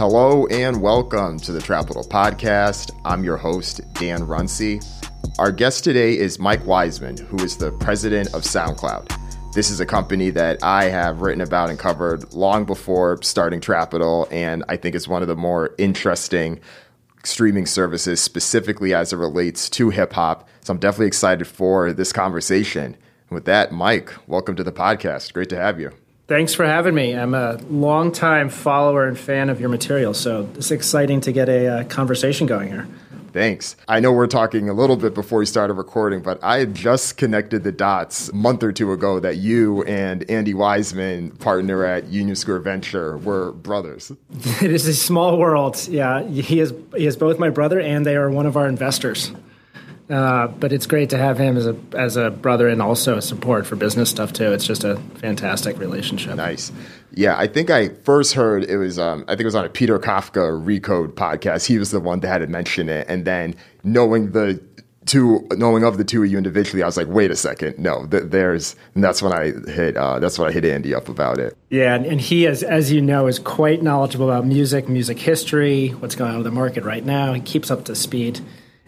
Hello and welcome to the Trapital Podcast. I'm your host, Dan Runcie. Our guest today is Mike Weissman, who is the president of SoundCloud. This is a company that I have written about and covered long before starting Trapital, and I think it's one of the more interesting streaming services, specifically as it relates to hip hop. So I'm definitely excited for this conversation. With that, Mike, welcome to the podcast. Great to have you. Thanks for having me. I'm a longtime follower and fan of your material, so it's exciting to get a uh, conversation going here. Thanks. I know we're talking a little bit before we started recording, but I had just connected the dots a month or two ago that you and Andy Weissman, partner at Union Square Venture, were brothers. it is a small world. Yeah, he is. He is both my brother, and they are one of our investors. Uh, but it's great to have him as a as a brother and also a support for business stuff too. It's just a fantastic relationship. Nice. Yeah, I think I first heard it was um, I think it was on a Peter Kafka Recode podcast. He was the one that had mentioned it, and then knowing the two knowing of the two of you individually, I was like, wait a second, no, th- there's, and that's when I hit, uh, that's when I hit Andy up about it. Yeah, and, and he is, as you know, is quite knowledgeable about music, music history, what's going on in the market right now. He keeps up to speed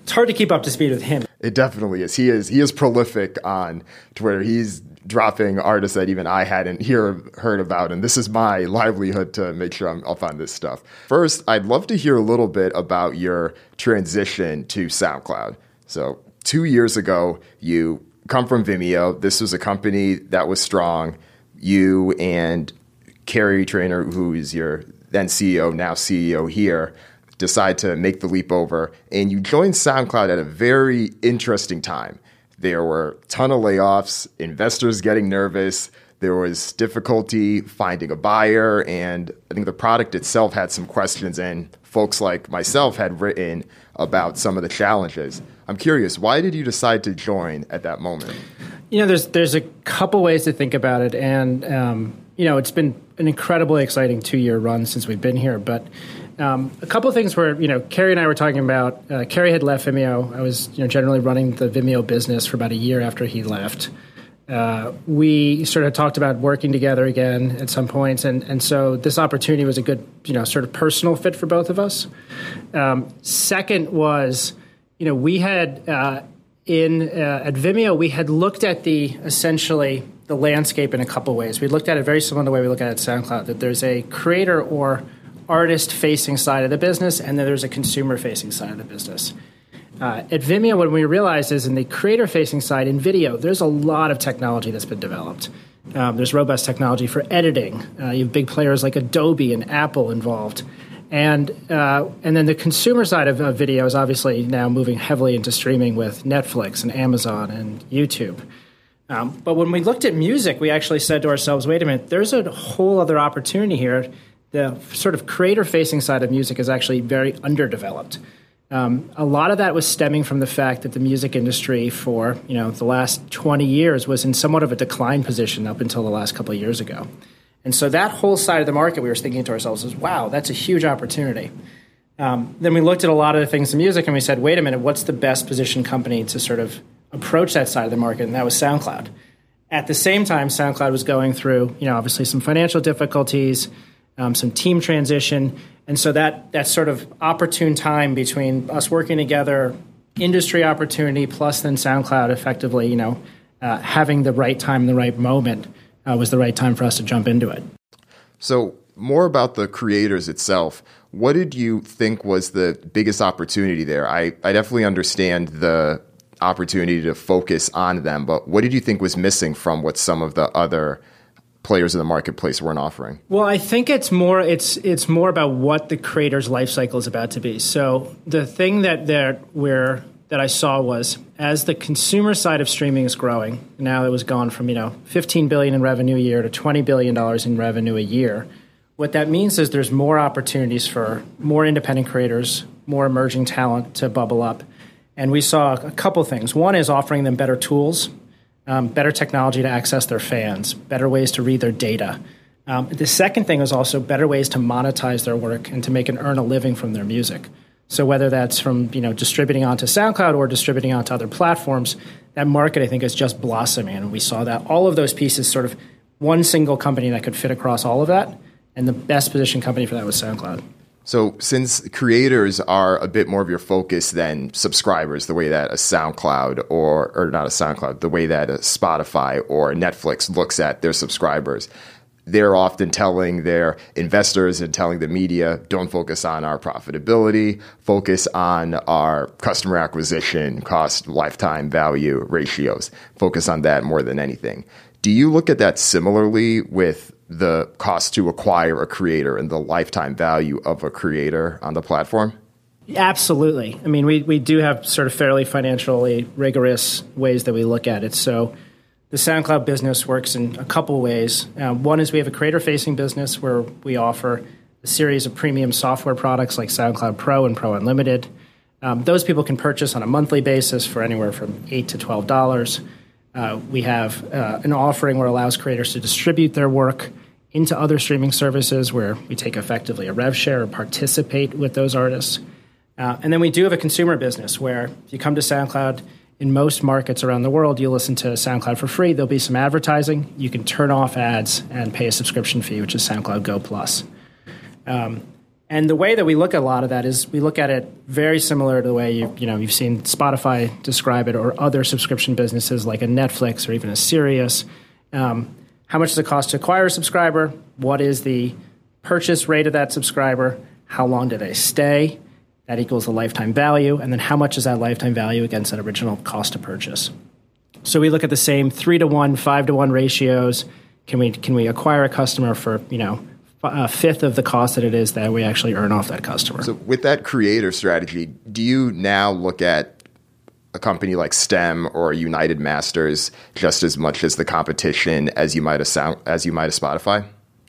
it's hard to keep up to speed with him. It definitely is. He is he is prolific on Twitter. he's dropping artists that even I hadn't hear, heard about, and this is my livelihood to make sure I'm up on this stuff. First, I'd love to hear a little bit about your transition to SoundCloud. So, two years ago, you come from Vimeo. This was a company that was strong. You and Kerry Trainor, who is your then CEO, now CEO here, decide to make the leap over, and you joined SoundCloud at a very interesting time. There were a ton of layoffs, investors getting nervous, there was difficulty finding a buyer, and I think the product itself had some questions, and folks like myself had written about some of the challenges. I'm curious, why did you decide to join at that moment? You know, there's there's a couple ways to think about it, and um, you know, it's been an incredibly exciting two year run since we've been here, but um, a couple of things where you know Kerry and I were talking about. Uh, Kerry had left Vimeo. I was you know generally running the Vimeo business for about a year after he left. Uh, we sort of talked about working together again at some points, and and so this opportunity was a good you know sort of personal fit for both of us. Um, second was you know we had uh, in uh, at Vimeo we had looked at the essentially the landscape in a couple ways. We looked at it very similar to the way we look at it at SoundCloud. That there's a creator or artist facing side of the business, and then there's a consumer facing side of the business. Uh, at Vimeo, what we realized is in the creator facing side in video, there's a lot of technology that's been developed. Um, there's robust technology for editing. Uh, you have big players like Adobe and Apple involved. And, uh, and then the consumer side of video is obviously now moving heavily into streaming with Netflix and Amazon and YouTube. Um, but when we looked at music, we actually said to ourselves, wait a minute, there's a whole other opportunity here the sort of creator facing side of music is actually very underdeveloped. Um, a lot of that was stemming from the fact that the music industry for you know the last 20 years was in somewhat of a decline position up until the last couple of years ago. And so that whole side of the market, we were thinking to ourselves, is wow, that's a huge opportunity. Um, then we looked at a lot of the things in music and we said, wait a minute, what's the best positioned company to sort of approach that side of the market? And that was SoundCloud. At the same time, SoundCloud was going through, you know, obviously some financial difficulties um, some team transition, and so that that sort of opportune time between us working together, industry opportunity plus then SoundCloud effectively, you know, uh, having the right time, the right moment uh, was the right time for us to jump into it. So more about the creators itself. What did you think was the biggest opportunity there? I, I definitely understand the opportunity to focus on them, but what did you think was missing from what some of the other players in the marketplace weren't offering? Well, I think it's more it's it's more about what the creator's life cycle is about to be. So the thing that that where that I saw was as the consumer side of streaming is growing, now it was gone from, you know, 15 billion in revenue a year to 20 billion dollars in revenue a year. What that means is there's more opportunities for more independent creators, more emerging talent to bubble up. And we saw a couple things. One is offering them better tools um, better technology to access their fans, better ways to read their data. Um, the second thing is also better ways to monetize their work and to make and earn a living from their music. So whether that's from you know distributing onto SoundCloud or distributing onto other platforms, that market I think is just blossoming, and we saw that all of those pieces sort of one single company that could fit across all of that, and the best positioned company for that was SoundCloud. So, since creators are a bit more of your focus than subscribers, the way that a SoundCloud or or not a SoundCloud, the way that a Spotify or Netflix looks at their subscribers, they're often telling their investors and telling the media, don't focus on our profitability, focus on our customer acquisition cost lifetime value ratios. Focus on that more than anything. Do you look at that similarly with the cost to acquire a creator and the lifetime value of a creator on the platform? Absolutely. I mean, we, we do have sort of fairly financially rigorous ways that we look at it. So the SoundCloud business works in a couple ways. Uh, one is we have a creator facing business where we offer a series of premium software products like SoundCloud Pro and Pro Unlimited. Um, those people can purchase on a monthly basis for anywhere from eight to twelve dollars. Uh, we have uh, an offering where it allows creators to distribute their work into other streaming services where we take effectively a rev share or participate with those artists. Uh, and then we do have a consumer business where if you come to SoundCloud, in most markets around the world, you listen to SoundCloud for free. There'll be some advertising. You can turn off ads and pay a subscription fee, which is SoundCloud Go Plus. Um, and the way that we look at a lot of that is we look at it very similar to the way you you know you've seen Spotify describe it or other subscription businesses like a Netflix or even a Sirius. Um, how much does it cost to acquire a subscriber? What is the purchase rate of that subscriber? How long do they stay? That equals the lifetime value, and then how much is that lifetime value against that original cost to purchase? So we look at the same three to one, five to one ratios. Can we can we acquire a customer for you know a fifth of the cost that it is that we actually earn off that customer. So, with that creator strategy, do you now look at a company like STEM or United Masters just as much as the competition as you might have sound, as you might have Spotify?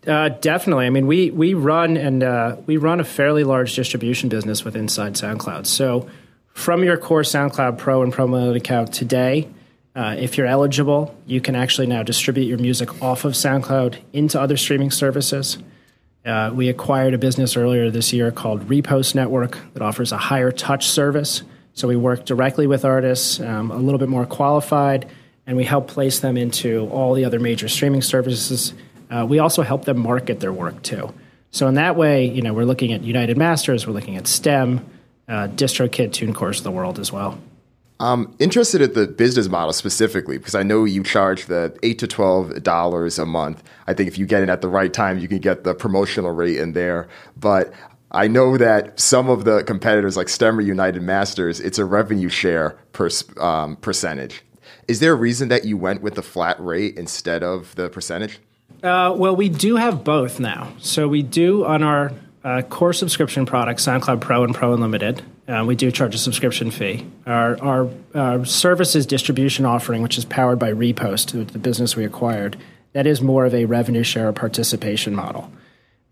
Uh, definitely. I mean, we we run and uh, we run a fairly large distribution business with inside SoundCloud. So, from your core SoundCloud Pro and Pro Unlimited account today, uh, if you're eligible, you can actually now distribute your music off of SoundCloud into other streaming services. Uh, we acquired a business earlier this year called Repost Network that offers a higher touch service. So we work directly with artists, um, a little bit more qualified, and we help place them into all the other major streaming services. Uh, we also help them market their work too. So in that way, you know, we're looking at United Masters, we're looking at STEM, uh, DistroKid, TuneCore the world as well. I'm interested at the business model specifically because I know you charge the eight to twelve dollars a month. I think if you get it at the right time, you can get the promotional rate in there. But I know that some of the competitors, like Stem or United Masters, it's a revenue share per um, percentage. Is there a reason that you went with the flat rate instead of the percentage? Uh, well, we do have both now. So we do on our uh, core subscription products, SoundCloud Pro and Pro Unlimited. Uh, we do charge a subscription fee. Our, our, our, services distribution offering, which is powered by Repost, the business we acquired, that is more of a revenue share participation model.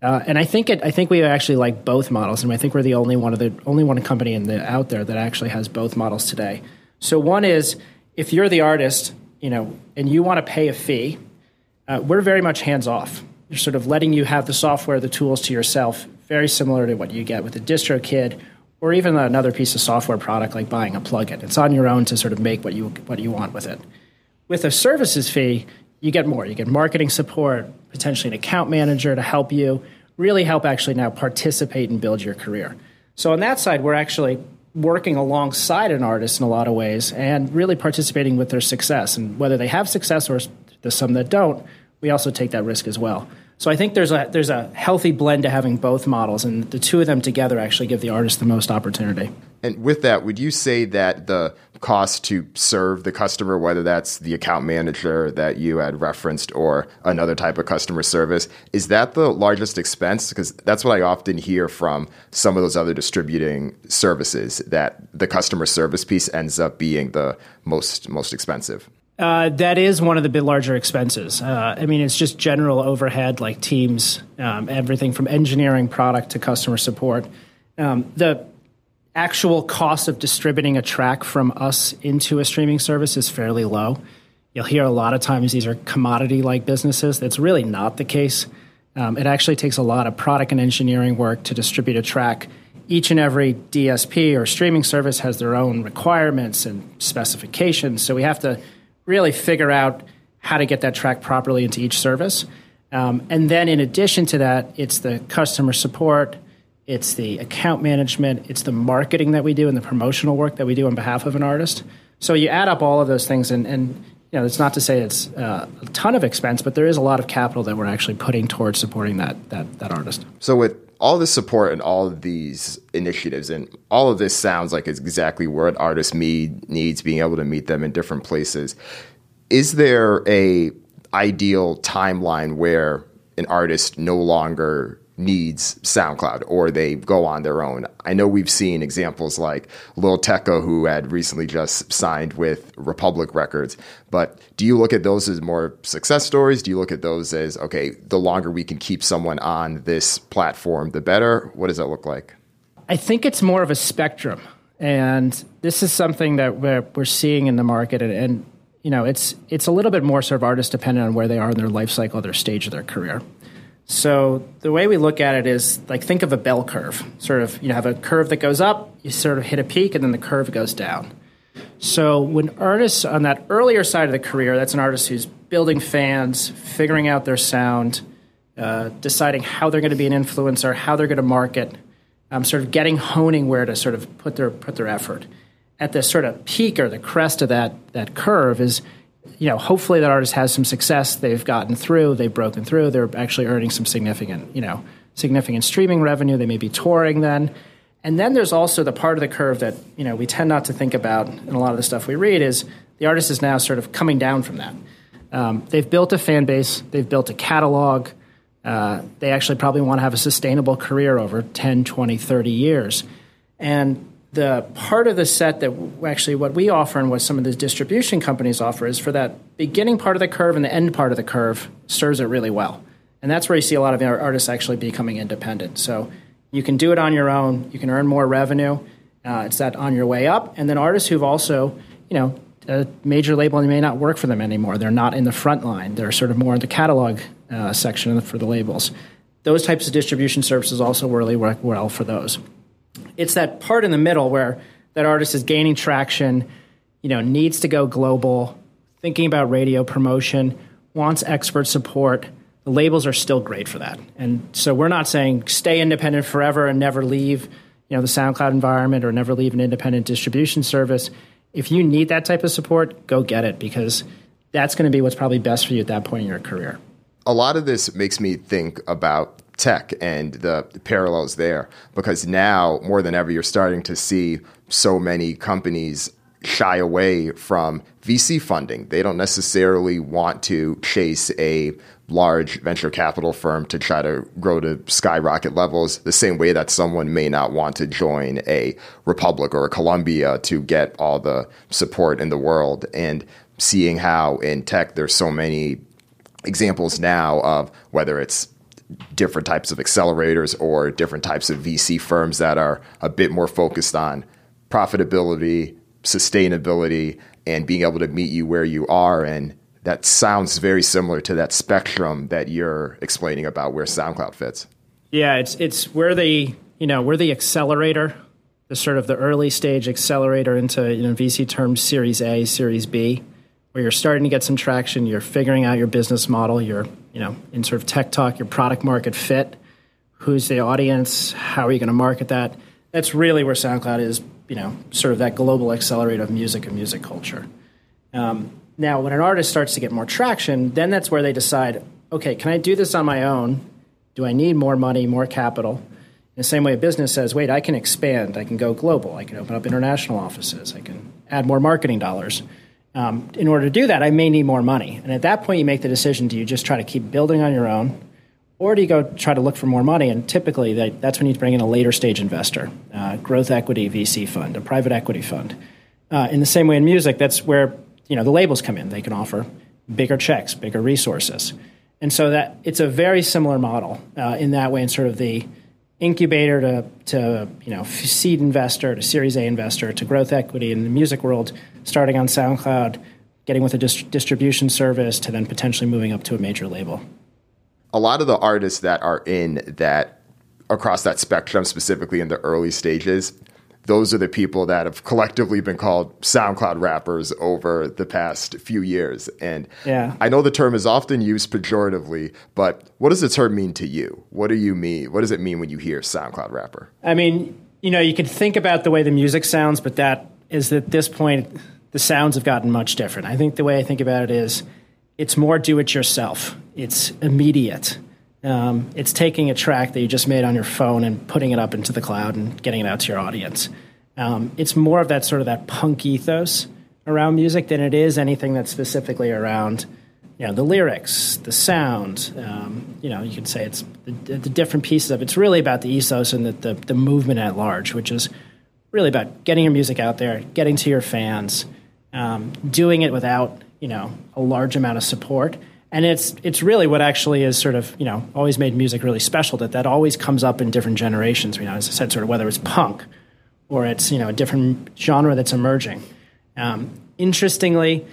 Uh, and I think it, I think we actually like both models, and I think we're the only one of the only one company in the out there that actually has both models today. So one is if you're the artist, you know, and you want to pay a fee, uh, we're very much hands off. You're sort of letting you have the software, the tools to yourself, very similar to what you get with a DistroKid or even another piece of software product like buying a plugin. It's on your own to sort of make what you what you want with it. With a services fee, you get more. You get marketing support, potentially an account manager to help you, really help actually now participate and build your career. So on that side, we're actually working alongside an artist in a lot of ways and really participating with their success. And whether they have success or there's some that don't, we also take that risk as well. So I think there's a there's a healthy blend to having both models, and the two of them together actually give the artist the most opportunity. And with that, would you say that the cost to serve the customer, whether that's the account manager that you had referenced or another type of customer service, is that the largest expense? Because that's what I often hear from some of those other distributing services that the customer service piece ends up being the most most expensive. Uh, that is one of the bit larger expenses. Uh, I mean, it's just general overhead like teams, um, everything from engineering, product to customer support. Um, the actual cost of distributing a track from us into a streaming service is fairly low. You'll hear a lot of times these are commodity like businesses. That's really not the case. Um, it actually takes a lot of product and engineering work to distribute a track. Each and every DSP or streaming service has their own requirements and specifications. So we have to really figure out how to get that track properly into each service. Um, and then in addition to that, it's the customer support, it's the account management, it's the marketing that we do, and the promotional work that we do on behalf of an artist. So you add up all of those things, and, and you know, it's not to say it's uh, a ton of expense, but there is a lot of capital that we're actually putting towards supporting that that that artist. So with all this support and all of these initiatives, and all of this sounds like it's exactly what an artist need, needs, being able to meet them in different places. Is there a ideal timeline where an artist no longer needs SoundCloud or they go on their own. I know we've seen examples like Lil Tecca, who had recently just signed with Republic Records. But do you look at those as more success stories? Do you look at those as, okay, the longer we can keep someone on this platform, the better? What does that look like? I think it's more of a spectrum. And this is something that we're, we're seeing in the market. And, and, you know, it's, it's a little bit more sort of artist dependent on where they are in their life cycle, their stage of their career. So the way we look at it is like think of a bell curve. Sort of you know, have a curve that goes up, you sort of hit a peak, and then the curve goes down. So when artists on that earlier side of the career, that's an artist who's building fans, figuring out their sound, uh, deciding how they're going to be an influencer, how they're going to market, um, sort of getting honing where to sort of put their put their effort. At the sort of peak or the crest of that that curve is you know, hopefully that artist has some success. They've gotten through. They've broken through. They're actually earning some significant, you know, significant streaming revenue. They may be touring then. And then there's also the part of the curve that you know we tend not to think about in a lot of the stuff we read is the artist is now sort of coming down from that. Um, they've built a fan base. They've built a catalog. Uh, they actually probably want to have a sustainable career over 10, 20, 30 years. And the part of the set that actually what we offer and what some of the distribution companies offer is for that beginning part of the curve and the end part of the curve serves it really well. And that's where you see a lot of our artists actually becoming independent. So you can do it on your own, you can earn more revenue. Uh, it's that on your way up. And then artists who've also, you know, a major label may not work for them anymore. They're not in the front line. They're sort of more in the catalog uh, section for the labels. Those types of distribution services also really work well for those it's that part in the middle where that artist is gaining traction, you know, needs to go global, thinking about radio promotion, wants expert support. The labels are still great for that. And so we're not saying stay independent forever and never leave, you know, the SoundCloud environment or never leave an independent distribution service. If you need that type of support, go get it because that's going to be what's probably best for you at that point in your career. A lot of this makes me think about tech and the parallels there because now more than ever you're starting to see so many companies shy away from VC funding. They don't necessarily want to chase a large venture capital firm to try to grow to skyrocket levels the same way that someone may not want to join a Republic or a Columbia to get all the support in the world and seeing how in tech there's so many examples now of whether it's different types of accelerators or different types of VC firms that are a bit more focused on profitability, sustainability, and being able to meet you where you are. And that sounds very similar to that spectrum that you're explaining about where SoundCloud fits. Yeah, it's it's where the you know we're the accelerator, the sort of the early stage accelerator into you know VC terms Series A, Series B where you're starting to get some traction, you're figuring out your business model, you're, you know, in sort of tech talk, your product market fit, who's the audience, how are you going to market that? That's really where SoundCloud is, you know, sort of that global accelerator of music and music culture. Um, now, when an artist starts to get more traction, then that's where they decide, okay, can I do this on my own? Do I need more money, more capital? In the same way a business says, wait, I can expand, I can go global, I can open up international offices, I can add more marketing dollars um, in order to do that, I may need more money. And at that point, you make the decision do you just try to keep building on your own, or do you go try to look for more money? And typically, that, that's when you bring in a later stage investor, uh, growth equity VC fund, a private equity fund. Uh, in the same way in music, that's where you know the labels come in. They can offer bigger checks, bigger resources, and so that it's a very similar model uh, in that way. In sort of the incubator to, to you know seed investor to Series A investor to growth equity in the music world, starting on SoundCloud, getting with a dist- distribution service to then potentially moving up to a major label. A lot of the artists that are in that across that spectrum, specifically in the early stages, those are the people that have collectively been called SoundCloud rappers over the past few years. And yeah. I know the term is often used pejoratively, but what does the term mean to you? What do you mean? What does it mean when you hear SoundCloud rapper? I mean, you know, you could think about the way the music sounds, but that is at this point, the sounds have gotten much different. I think the way I think about it is it's more do it yourself, it's immediate. Um, it's taking a track that you just made on your phone and putting it up into the cloud and getting it out to your audience. Um, it's more of that sort of that punk ethos around music than it is anything that's specifically around you know the lyrics, the sound. Um, you know, you could say it's the, the, different pieces of it. It's really about the ethos and the, the, the movement at large, which is really about getting your music out there, getting to your fans, um, doing it without you know a large amount of support and it's it's really what actually is sort of you know always made music really special that that always comes up in different generations you know as i said sort of whether it's punk or it's you know a different genre that's emerging. Um, interestingly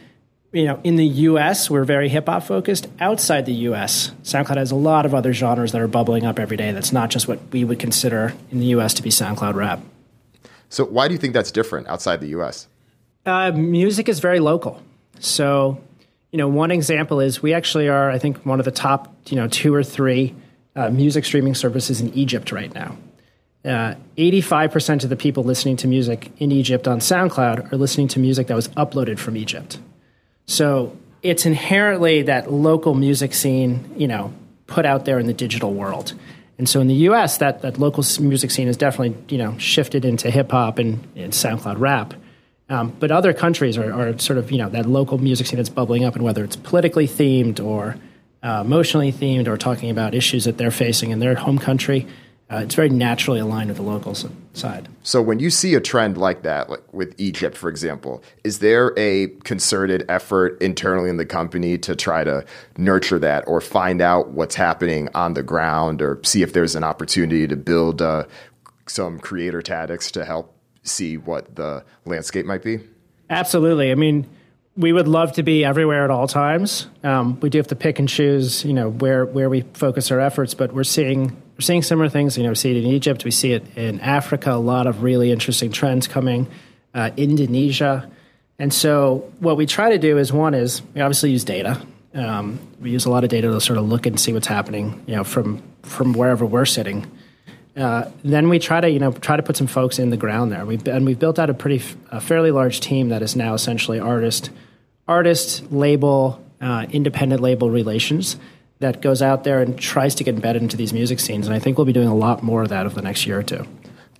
you know in the us we're very hip-hop focused. Outside the us soundcloud has a lot of other genres that are bubbling up every day that's not just what we would consider in the us to be soundcloud rap. So why do you think that's different outside the us uh, music is very local. So you know, one example is we actually are, I think, one of the top, you know, two or three uh, music streaming services in Egypt right now. Uh, 85% of the people listening to music in Egypt on SoundCloud are listening to music that was uploaded from Egypt. So it's inherently that local music scene, you know, put out there in the digital world. And so in the U.S., that, that local music scene has definitely, you know, shifted into hip hop and, and SoundCloud rap. Um, but other countries are, are, sort of, you know, that local music scene that's bubbling up, and whether it's politically themed or uh, emotionally themed or talking about issues that they're facing in their home country, uh, it's very naturally aligned with the local side. So, when you see a trend like that, like with Egypt, for example, is there a concerted effort internally in the company to try to nurture that or find out what's happening on the ground or see if there's an opportunity to build uh, some creator tactics to help see what the landscape might be? Absolutely. I mean, we would love to be everywhere at all times. Um, we do have to pick and choose, you know, where where we focus our efforts. But we're seeing we're seeing similar things. You know, we see it in Egypt. We see it in Africa. A lot of really interesting trends coming. Uh, Indonesia, and so what we try to do is one is we obviously use data. Um, we use a lot of data to sort of look and see what's happening, you know, from from wherever we're sitting. Uh, then we try to you know try to put some folks in the ground there. We've and we've built out a pretty a fairly large team that is now essentially artist artist label uh, independent label relations that goes out there and tries to get embedded into these music scenes. And I think we'll be doing a lot more of that over the next year or two.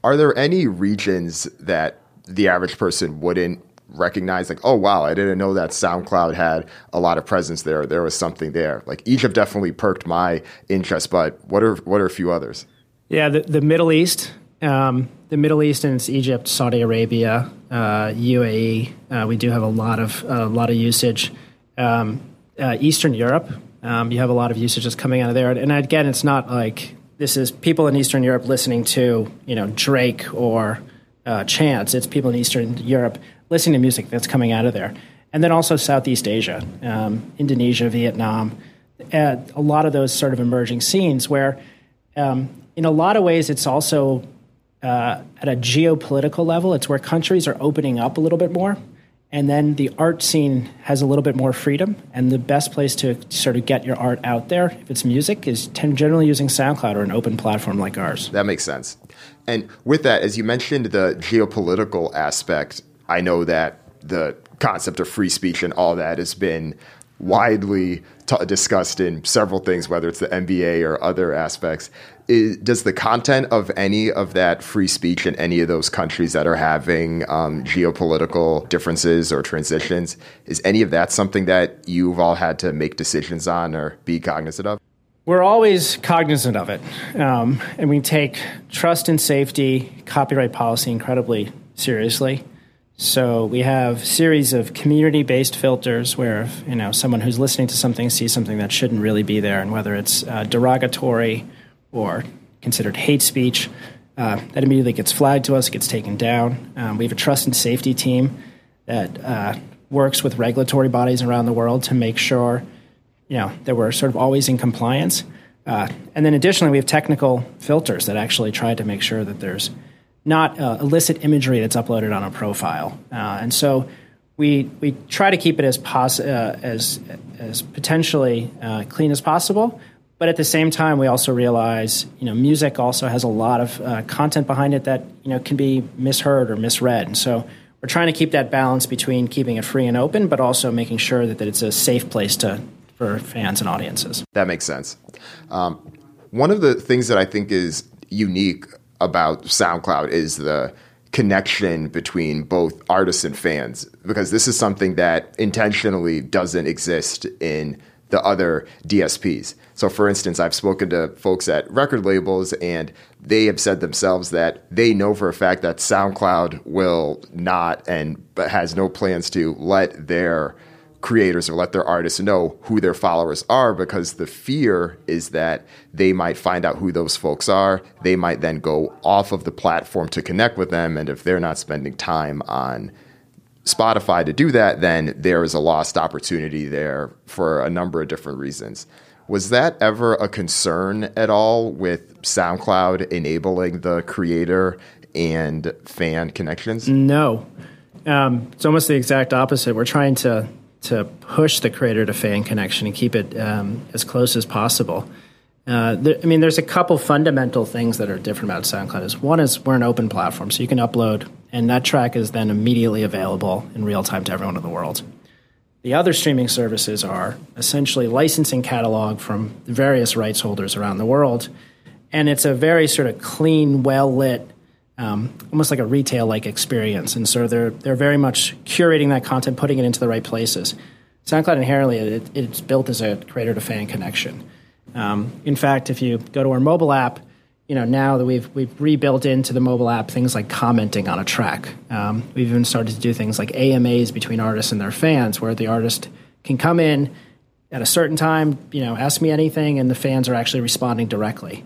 Are there any regions that the average person wouldn't recognize like oh wow i didn't know that soundcloud had a lot of presence there there was something there like egypt definitely perked my interest but what are what are a few others yeah, the, the Middle East, um, the Middle East and it's Egypt, Saudi Arabia, uh, UAE. Uh, we do have a lot of a lot of usage. Um, uh, Eastern Europe, um, you have a lot of usages coming out of there. And again, it's not like this is people in Eastern Europe listening to you know Drake or uh, Chance. It's people in Eastern Europe listening to music that's coming out of there. And then also Southeast Asia, um, Indonesia, Vietnam, uh, a lot of those sort of emerging scenes where um, in a lot of ways, it's also uh, at a geopolitical level, it's where countries are opening up a little bit more. And then the art scene has a little bit more freedom. And the best place to sort of get your art out there, if it's music, is generally using SoundCloud or an open platform like ours. That makes sense. And with that, as you mentioned the geopolitical aspect, I know that the concept of free speech and all that has been widely t- discussed in several things, whether it's the NBA or other aspects. Is, does the content of any of that free speech in any of those countries that are having um, geopolitical differences or transitions, is any of that something that you've all had to make decisions on or be cognizant of? We're always cognizant of it. Um, and we take trust and safety, copyright policy incredibly seriously. So we have series of community-based filters where if, you know someone who's listening to something sees something that shouldn't really be there, and whether it's uh, derogatory or considered hate speech, uh, that immediately gets flagged to us, gets taken down. Um, we have a trust and safety team that uh, works with regulatory bodies around the world to make sure you know that we're sort of always in compliance. Uh, and then additionally, we have technical filters that actually try to make sure that there's not uh, illicit imagery that's uploaded on a profile. Uh, and so we we try to keep it as pos- uh, as as potentially clean as possible. But at the same time, we also realize, you know, music also has a lot of uh, content behind it that you know can be misheard or misread, and so we're trying to keep that balance between keeping it free and open, but also making sure that, that it's a safe place to for fans and audiences. That makes sense. Um, one of the things that I think is unique about SoundCloud is the connection between both artists and fans because this is something that intentionally doesn't exist in the other DSPs. So, for instance, I've spoken to folks at record labels, and they have said themselves that they know for a fact that SoundCloud will not and has no plans to let their creators or let their artists know who their followers are because the fear is that they might find out who those folks are. They might then go off of the platform to connect with them. And if they're not spending time on Spotify to do that, then there is a lost opportunity there for a number of different reasons. Was that ever a concern at all with SoundCloud enabling the creator and fan connections? No. Um, it's almost the exact opposite. We're trying to to push the creator to fan connection and keep it um, as close as possible. Uh, there, I mean, there's a couple fundamental things that are different about SoundCloud. Is one is we're an open platform, so you can upload, and that track is then immediately available in real time to everyone in the world. The other streaming services are essentially licensing catalog from various rights holders around the world, and it's a very sort of clean, well lit um, almost like a retail like experience. And so they're they're very much curating that content, putting it into the right places. SoundCloud inherently it, it's built as a creator to fan connection. Um, in fact, if you go to our mobile app, you know now that we've we've rebuilt into the mobile app things like commenting on a track. Um, we've even started to do things like AMAs between artists and their fans, where the artist can come in at a certain time, you know, ask me anything, and the fans are actually responding directly.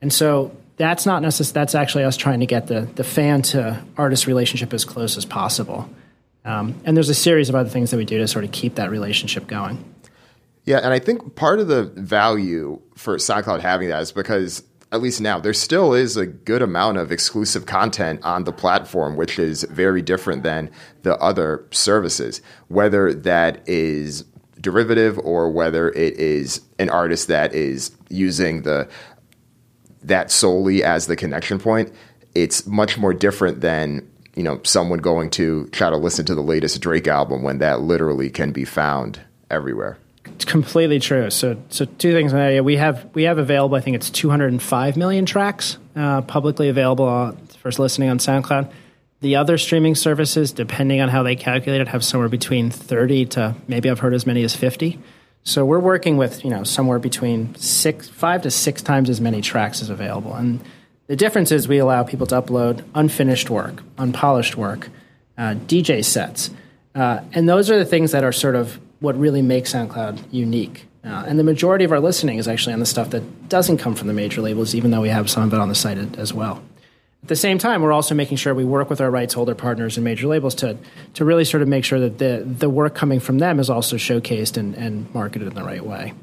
And so that's not necessarily that's actually us trying to get the the fan to artist relationship as close as possible. Um, and there's a series of other things that we do to sort of keep that relationship going. Yeah, and I think part of the value for SoundCloud having that is because at least now there still is a good amount of exclusive content on the platform, which is very different than the other services. Whether that is derivative or whether it is an artist that is using the that solely as the connection point, it's much more different than you know someone going to try to listen to the latest Drake album when that literally can be found everywhere. Completely true. So, so two things. We have we have available. I think it's 205 million tracks uh, publicly available for listening on SoundCloud. The other streaming services, depending on how they calculate it, have somewhere between 30 to maybe I've heard as many as 50. So we're working with you know somewhere between six, five to six times as many tracks as available, and the difference is we allow people to upload unfinished work, unpolished work, uh, DJ sets, uh, and those are the things that are sort of what really makes SoundCloud unique. Uh, and the majority of our listening is actually on the stuff that doesn't come from the major labels, even though we have some of it on the site as well. At the same time, we're also making sure we work with our rights holder partners and major labels to, to really sort of make sure that the, the work coming from them is also showcased and, and marketed in the right way.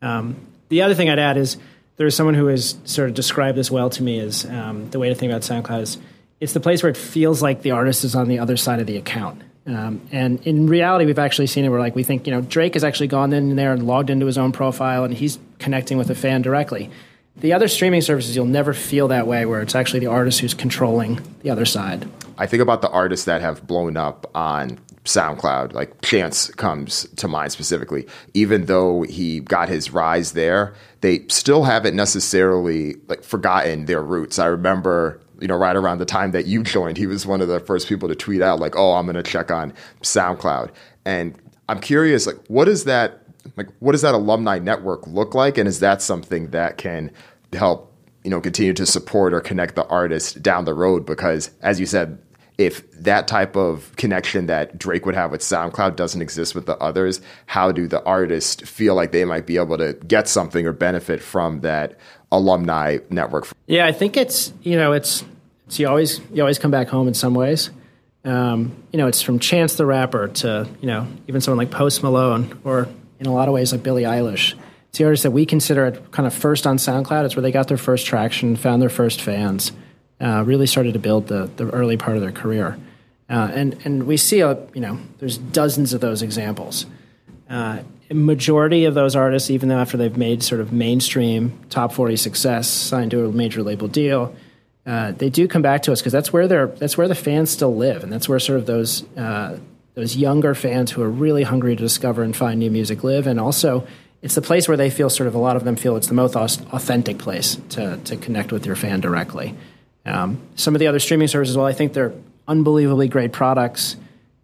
Um, the other thing I'd add is there's someone who has sort of described this well to me as um, the way to think about SoundCloud is it's the place where it feels like the artist is on the other side of the account. Um, and in reality, we've actually seen it where like we think, you know, Drake has actually gone in there and logged into his own profile and he's connecting with a fan directly. The other streaming services, you'll never feel that way, where it's actually the artist who's controlling the other side. I think about the artists that have blown up on SoundCloud, like Chance comes to mind specifically. Even though he got his rise there, they still haven't necessarily like forgotten their roots. I remember, you know, right around the time that you joined, he was one of the first people to tweet out like, "Oh, I'm going to check on SoundCloud." And I'm curious, like, what is that like what does that alumni network look like and is that something that can help you know continue to support or connect the artist down the road because as you said if that type of connection that Drake would have with SoundCloud doesn't exist with the others, how do the artists feel like they might be able to get something or benefit from that alumni network? Yeah, I think it's you know it's, it's you always you always come back home in some ways. Um, you know, it's from Chance the Rapper to you know even someone like Post Malone or in a lot of ways like Billie Eilish. It's the artists that we consider kind of first on SoundCloud. It's where they got their first traction, found their first fans. uh, really started to build the, the early part of their career. Uh, and, and we see, a, you know, there's dozens of those examples. Uh, majority of those artists, even though after they've made sort of mainstream top 40 success, signed to a major label deal, uh, they do come back to us because that's where they're that's where the fans still live, and that's where sort of those uh, those younger fans who are really hungry to discover and find new music live, and also it's the place where they feel sort of a lot of them feel it's the most authentic place to to connect with your fan directly. Um, some of the other streaming services, well, I think they're unbelievably great products,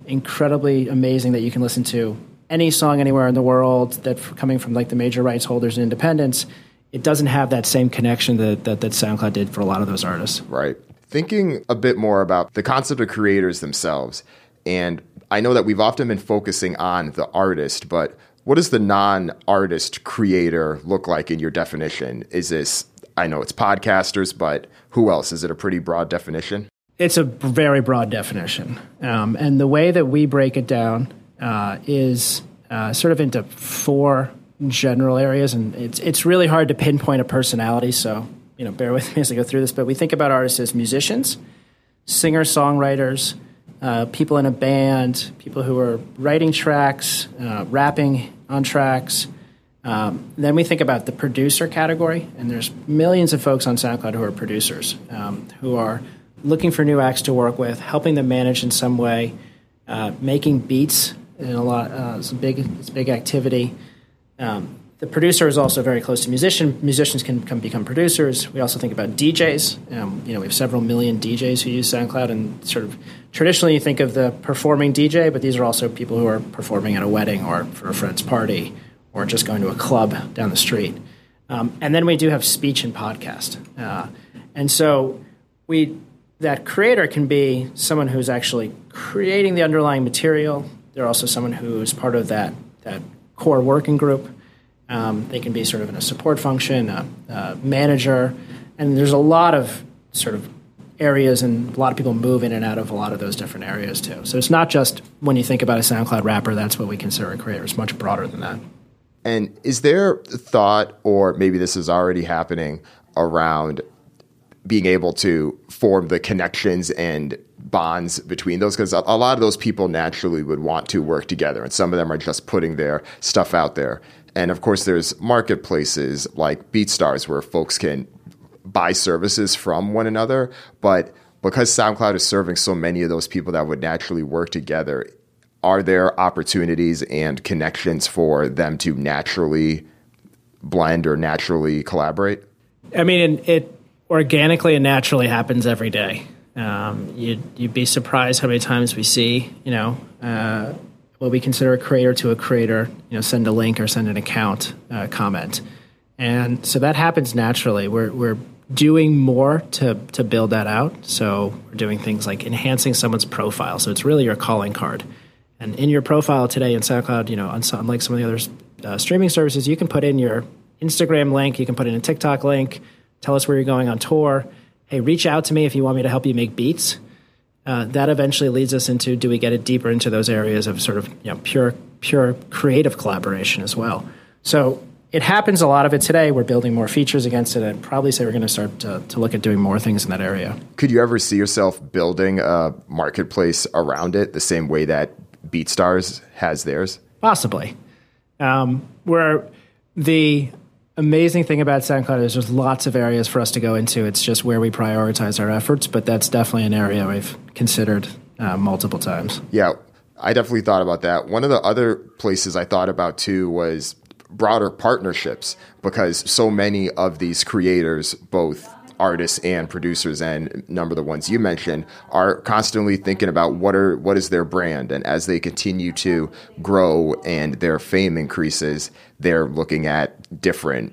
incredibly amazing that you can listen to any song anywhere in the world that coming from like the major rights holders and independents it doesn't have that same connection that, that, that SoundCloud did for a lot of those artists. Right. Thinking a bit more about the concept of creators themselves, and I know that we've often been focusing on the artist, but what does the non artist creator look like in your definition? Is this, I know it's podcasters, but who else? Is it a pretty broad definition? It's a very broad definition. Um, and the way that we break it down uh, is uh, sort of into four general areas, and it's it's really hard to pinpoint a personality. So you know, bear with me as I go through this. But we think about artists as musicians, singer songwriters, uh, people in a band, people who are writing tracks, uh, rapping on tracks. Um, then we think about the producer category, and there's millions of folks on SoundCloud who are producers, um, who are looking for new acts to work with, helping them manage in some way, uh, making beats in a lot. Uh, it's a big, it's big activity. Um, the producer is also very close to musician. Musicians can, can become producers. We also think about DJs. Um, you know, we have several million DJs who use SoundCloud, and sort of traditionally you think of the performing DJ, but these are also people who are performing at a wedding or for a friend's party or just going to a club down the street. Um, and then we do have speech and podcast, uh, and so we that creator can be someone who's actually creating the underlying material. They're also someone who is part of that that core working group. Um, they can be sort of in a support function, a, a, manager, and there's a lot of sort of areas, and a lot of people move in and out of a lot of those different areas too. So it's not just when you think about a SoundCloud rapper, that's what we consider a creator. It's much broader than that. And is there thought, or maybe this is already happening, around being able to form the connections and bonds between those because a, a, lot of those people naturally would want to work together and some of them are just putting their stuff out there. And of course there's marketplaces like beatstars where folks can buy services from one another but because soundcloud is serving so many of those people that would naturally work together are there opportunities and connections for them to naturally blend or naturally collaborate? I mean it organically and naturally happens every day um, you'd, you'd be surprised how many times we see, you know, uh, what we consider a creator to a creator, you know, send a link or send an account uh, comment. And so that happens naturally. We're, we're doing more to, to build that out. So we're doing things like enhancing someone's profile. So it's really your calling card. And in your profile today in SoundCloud, you know, unlike some of the other uh, streaming services, you can put in your Instagram link, you can put in a TikTok link, tell us where you're going on tour hey, reach out to me if you want me to help you make beats. Uh, that eventually leads us into do we get it deeper into those areas of sort of you know, pure pure creative collaboration as well. So it happens a lot of it today. We're building more features against it. I'd probably say we're going to start to, to look at doing more things in that area. Could you ever see yourself building a marketplace around it the same way that BeatStars has theirs? Possibly. Um, where the amazing thing about SoundCloud is there's lots of areas for us to go into. It's just where we prioritize our efforts, but that's definitely an area we've considered uh, multiple times. Yeah, I definitely thought about that. One of the other places I thought about too was broader partnerships because so many of these creators, both artists and producers and number the ones you mentioned are constantly thinking about what are what is their brand and as they continue to grow and their fame increases they're looking at different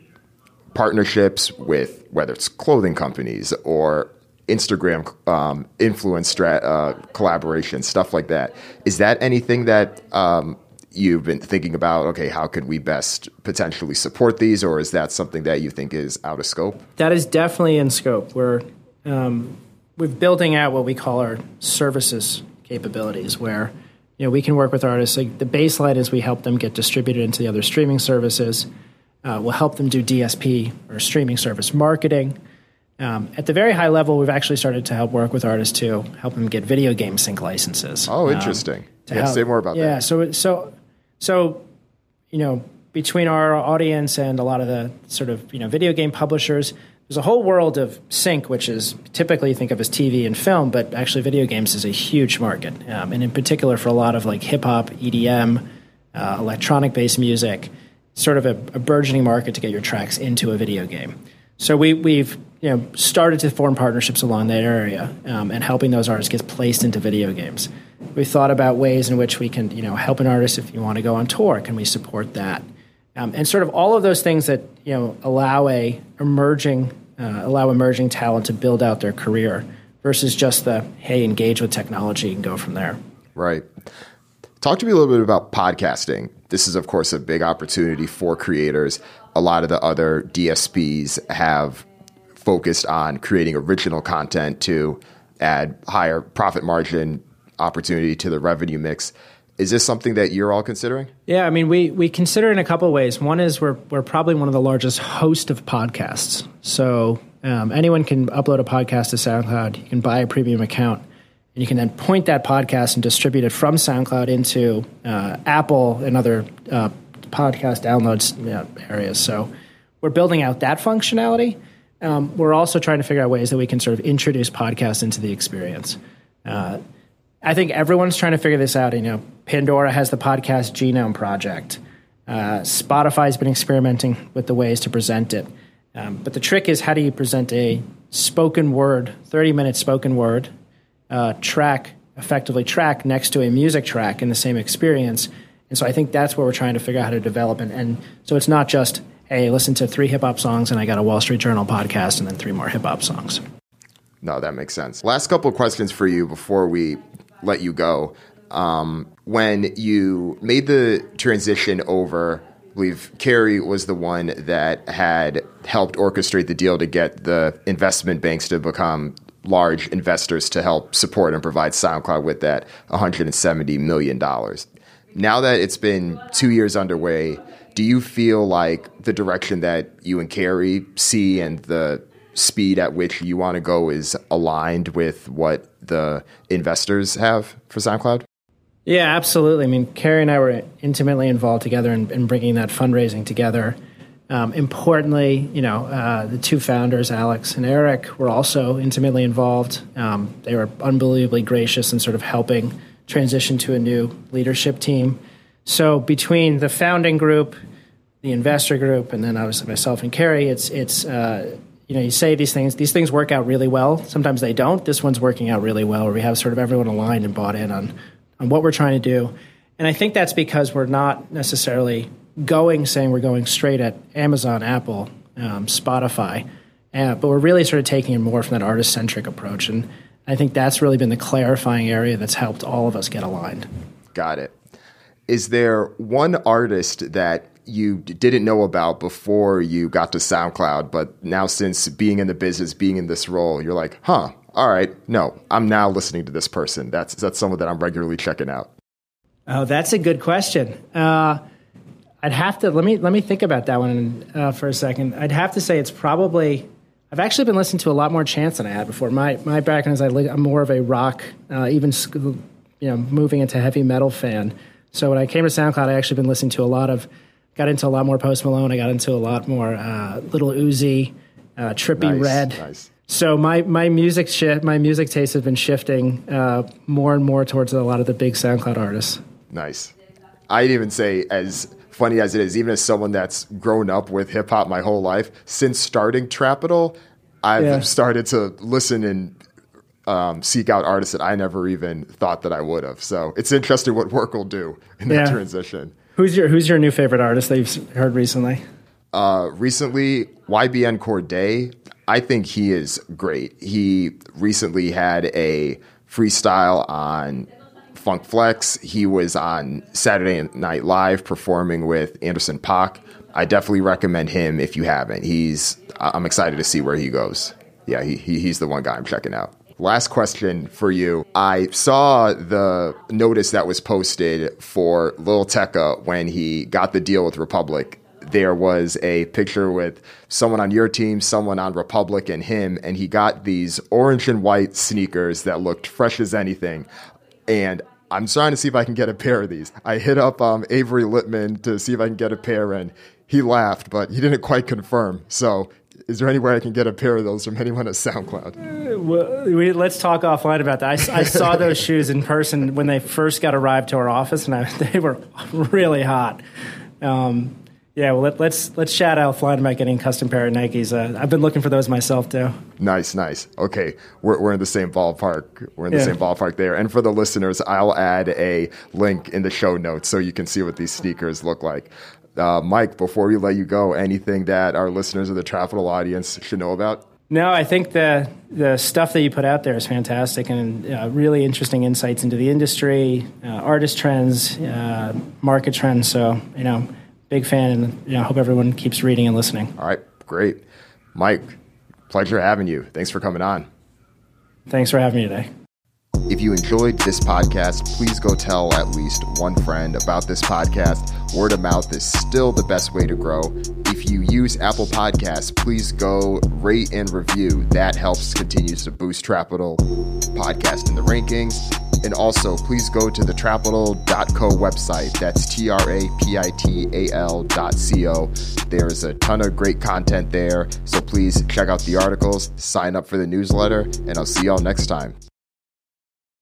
partnerships with whether it's clothing companies or Instagram um, influence strat, uh, collaboration, stuff like that. Is that anything that um, you've been thinking about okay how could we best potentially support these or is that something that you think is out of scope that is definitely in scope we're um, we're building out what we call our services capabilities where you know we can work with artists like the baseline is we help them get distributed into the other streaming services uh, we'll help them do dsp or streaming service marketing Um, at the very high level, we've actually started to help work with artists to help them get video game sync licenses. Oh, interesting. Um, yeah, help, say more about yeah, that. Yeah, so so so you know, between our audience and a lot of the sort of you know video game publishers, there's a whole world of sync, which is typically you think of as TV and film, but actually video games is a huge market, um, and in particular for a lot of like hip hop, EDM, uh, electronic based music, sort of a, a burgeoning market to get your tracks into a video game. So we, we've you know started to form partnerships along that area um, and helping those artists get placed into video games. We've thought about ways in which we can you know help an artist if you want to go on tour. Can we support that? Um, and sort of all of those things that you know allow a emerging uh, allow emerging talent to build out their career versus just the hey engage with technology and go from there. Right. Talk to me a little bit about podcasting. This is, of course, a big opportunity for creators. A lot of the other DSPs have focused on creating original content to add higher profit margin opportunity to the revenue mix. Is this something that you're all considering? Yeah, I mean, we we consider in a couple of ways. One is we're we're probably one of the largest host of podcasts. So um, anyone can upload a podcast to SoundCloud. You can buy a premium account and you can then point that podcast and distribute it from SoundCloud into uh, Apple and other uh, podcast downloads areas. So we're building out that functionality. Um, we're also trying to figure out ways that we can sort of introduce podcasts into the experience. Uh, I think everyone's trying to figure this out. You know, Pandora has the podcast Genome Project. Uh, Spotify's been experimenting with the ways to present it. Um, but the trick is how do you present a spoken word, 30 minute spoken word uh, track, effectively track next to a music track in the same experience. And so I think that's what we're trying to figure out how to develop. And, and so it's not just, hey, listen to three hip hop songs and I got a Wall Street Journal podcast and then three more hip hop songs. No, that makes sense. Last couple of questions for you before we let you go. Um, when you made the transition over, I believe Kerry was the one that had helped orchestrate the deal to get the investment banks to become large investors to help support and provide SoundCloud with that $170 million. Now that it's been two years underway, do you feel like the direction that you and Kerry see and the speed at which you want to go is aligned with what the investors have for SoundCloud? Yeah, absolutely. I mean, Kerry and I were intimately involved together in, in bringing that fundraising together. Um, importantly, you know, uh, the two founders, Alex and Eric, were also intimately involved. Um, they were unbelievably gracious in sort of helping transition to a new leadership team. So between the founding group, the investor group, and then obviously myself and Kerry, it's it's uh, you know you say these things. These things work out really well. Sometimes they don't. This one's working out really well, where we have sort of everyone aligned and bought in on on what we're trying to do. And I think that's because we're not necessarily going saying we're going straight at Amazon, Apple, um, Spotify, uh, but we're really sort of taking it more from that artist centric approach. And I think that's really been the clarifying area that's helped all of us get aligned. Got it. Is there one artist that you didn't know about before you got to SoundCloud, but now since being in the business, being in this role, you're like, huh, all right, no, I'm now listening to this person. That's that's someone that I'm regularly checking out. Oh, that's a good question. Uh, I'd have to let me let me think about that one uh, for a second. I'd have to say it's probably. I've actually been listening to a lot more Chance than I had before. My my background is I, am more of a rock, uh, even you know, moving into heavy metal fan. So when I came to SoundCloud, I actually been listening to a lot of, got into a lot more Post Malone. I got into a lot more uh, Lil Uzi, uh, Trippie nice, Redd. Nice. So my my music shift, my music taste has been shifting uh, more and more towards a lot of the big SoundCloud artists. Nice. I'd even say as funny as it is, even as someone that's grown up with hip hop my whole life, since starting Trapital, I've yeah. started to listen and um, seek out artists that I never even thought that I would have. So it's interesting what work will do in that yeah. transition. Who's your Who's your new favorite artist that you've heard recently? Uh, recently, YBN Cordae. I think he is great. He recently had a freestyle on Funk Flex. He was on Saturday Night Live performing with Anderson .Paak. I definitely recommend him if you haven't. He's I'm excited to see where he goes. Yeah, he, he he's the one guy I'm checking out. Last question for you. I saw the notice that was posted for Lil Tecca when he got the deal with Republic there was a picture with someone on your team, someone on Republic, and him, and he got these orange and white sneakers that looked fresh as anything. And I'm trying to see if I can get a pair of these. I hit up um, Avery Lipman to see if I can get a pair, and he laughed, but he didn't quite confirm. So, is there any way I can get a pair of those from anyone at SoundCloud? Well, we, let's talk offline about that. I, I saw those shoes in person when they first got arrived to our office, and I, they were really hot. Um, yeah, well, let, us let's, let's chat offline about getting custom pair of Nikes. Uh, I've been looking for those myself too. Nice, nice. Okay, we're, we're in the same ballpark. We're in the yeah. same ballpark there. And for the listeners, I'll add a link in the show notes so you can see what these sneakers look like. Uh, Mike, before we let you go, anything that our listeners of the Trapital audience should know about? No, I think the the stuff that you put out there is fantastic and uh, really interesting insights into the industry, uh, artist trends, uh, market trends. So you know, big fan, and you know, hope everyone keeps reading and listening. All right, great, Mike. Pleasure having you. Thanks for coming on. Thanks for having me today. If you enjoyed this podcast, please go tell at least one friend about this podcast. Word of mouth is still the best way to grow. If you use Apple Podcasts, please go rate and review. That helps continues to boost Trapital podcast in the rankings. And also, please go to the trapital.co website. That's T R A P I T A L dot C O. There's a ton of great content there. So please check out the articles, sign up for the newsletter, and I'll see y'all next time.